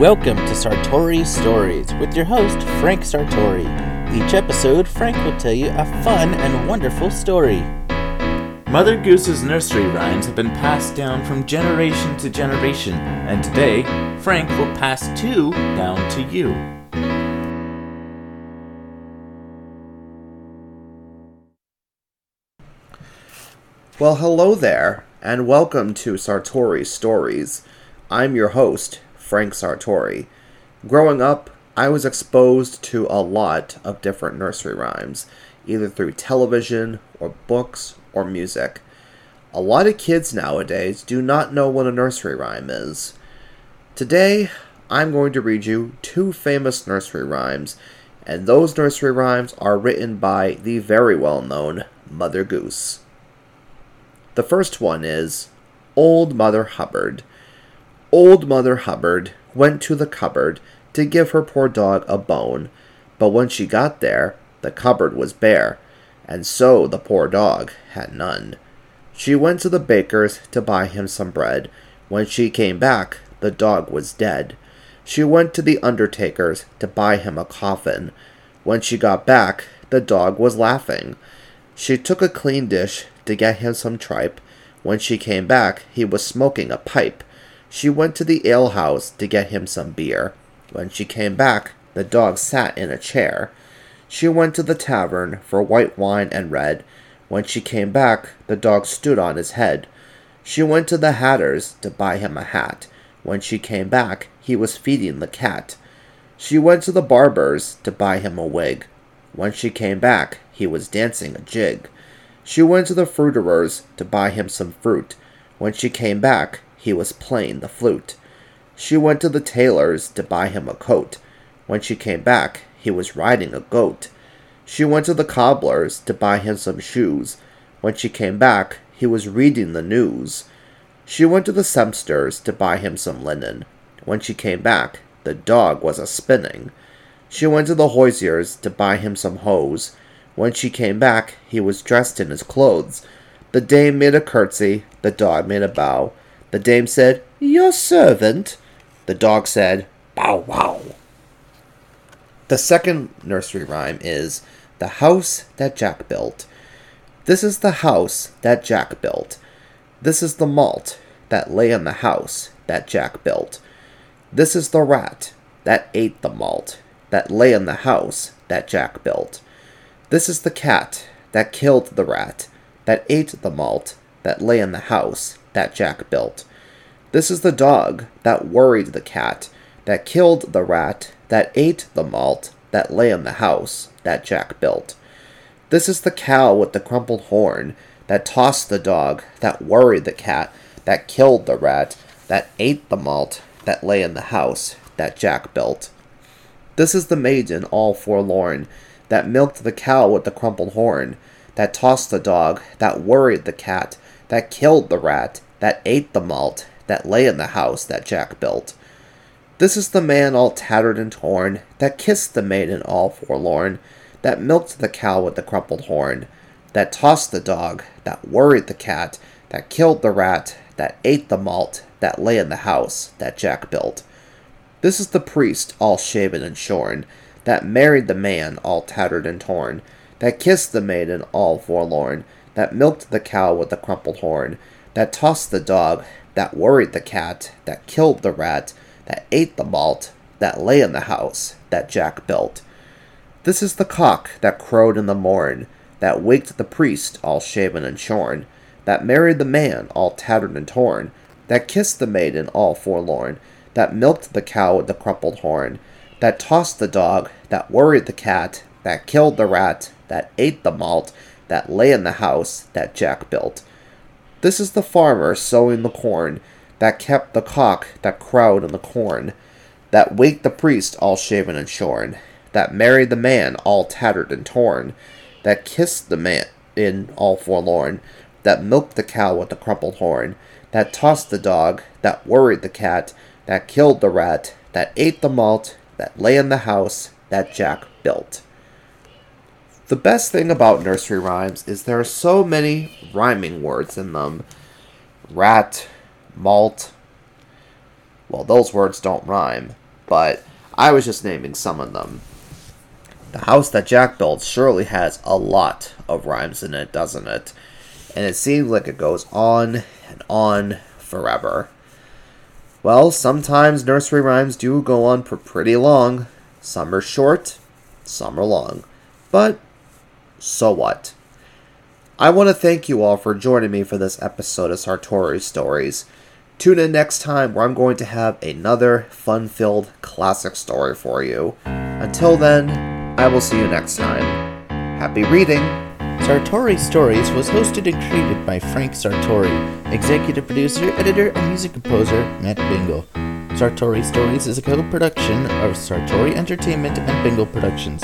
Welcome to Sartori Stories with your host, Frank Sartori. Each episode, Frank will tell you a fun and wonderful story. Mother Goose's nursery rhymes have been passed down from generation to generation, and today, Frank will pass two down to you. Well, hello there, and welcome to Sartori Stories. I'm your host, Frank Sartori. Growing up, I was exposed to a lot of different nursery rhymes, either through television, or books, or music. A lot of kids nowadays do not know what a nursery rhyme is. Today, I'm going to read you two famous nursery rhymes, and those nursery rhymes are written by the very well known Mother Goose. The first one is Old Mother Hubbard. Old Mother Hubbard went to the cupboard to give her poor dog a bone, but when she got there, the cupboard was bare, and so the poor dog had none. She went to the baker's to buy him some bread. When she came back, the dog was dead. She went to the undertaker's to buy him a coffin. When she got back, the dog was laughing. She took a clean dish to get him some tripe. When she came back, he was smoking a pipe. She went to the alehouse to get him some beer. When she came back, the dog sat in a chair. She went to the tavern for white wine and red. When she came back, the dog stood on his head. She went to the hatter's to buy him a hat. When she came back, he was feeding the cat. She went to the barber's to buy him a wig. When she came back, he was dancing a jig. She went to the fruiterer's to buy him some fruit. When she came back, he was playing the flute. She went to the tailor's to buy him a coat. When she came back, he was riding a goat. She went to the cobbler's to buy him some shoes. When she came back, he was reading the news. She went to the sempster's to buy him some linen. When she came back, the dog was a spinning. She went to the hosier's to buy him some hose. When she came back, he was dressed in his clothes. The dame made a curtsy, the dog made a bow. The dame said, Your servant. The dog said, Bow wow. The second nursery rhyme is The House That Jack Built. This is the house that Jack built. This is the malt that lay in the house that Jack built. This is the rat that ate the malt that lay in the house that Jack built. This is the cat that killed the rat that ate the malt that lay in the house that Jack built. This is the dog that worried the cat that killed the rat that ate the malt that lay in the house that Jack built. This is the cow with the crumpled horn that tossed the dog that worried the cat that killed the rat that ate the malt that lay in the house that Jack built. This is the maiden all forlorn that milked the cow with the crumpled horn, that tossed the dog, that worried the cat, that killed the rat, that ate the malt, that lay in the house that Jack built. This is the man all tattered and torn, that kissed the maiden all forlorn, that milked the cow with the crumpled horn, that tossed the dog, that worried the cat, that killed the rat, that ate the malt, that lay in the house that Jack built. This is the priest all shaven and shorn, that married the man all tattered and torn, that kissed the maiden all forlorn, that milked the cow with the crumpled horn, that tossed the dog, that worried the cat, that killed the rat, that ate the malt, that lay in the house that Jack built. This is the cock that crowed in the morn, that waked the priest all shaven and shorn, that married the man all tattered and torn, that kissed the maiden all forlorn, that milked the cow with the crumpled horn, that tossed the dog, that worried the cat, that killed the rat, that ate the malt, that lay in the house that Jack built. This is the farmer sowing the corn, that kept the cock that crowed in the corn, that waked the priest all shaven and shorn, that married the man all tattered and torn, that kissed the man in all forlorn, that milked the cow with the crumpled horn, that tossed the dog, that worried the cat, that killed the rat, that ate the malt, that lay in the house that Jack built. The best thing about nursery rhymes is there are so many rhyming words in them. Rat, malt. Well, those words don't rhyme. but I was just naming some of them. The house that Jack built surely has a lot of rhymes in it, doesn't it? And it seems like it goes on and on forever. Well, sometimes nursery rhymes do go on for pretty long. Some are short, some are long. But so what? I want to thank you all for joining me for this episode of Sartori Stories. Tune in next time where I'm going to have another fun filled classic story for you. Until then, I will see you next time. Happy reading! Sartori Stories was hosted and created by Frank Sartori, executive producer, editor, and music composer Matt Bingel. Sartori Stories is a co production of Sartori Entertainment and Bingel Productions.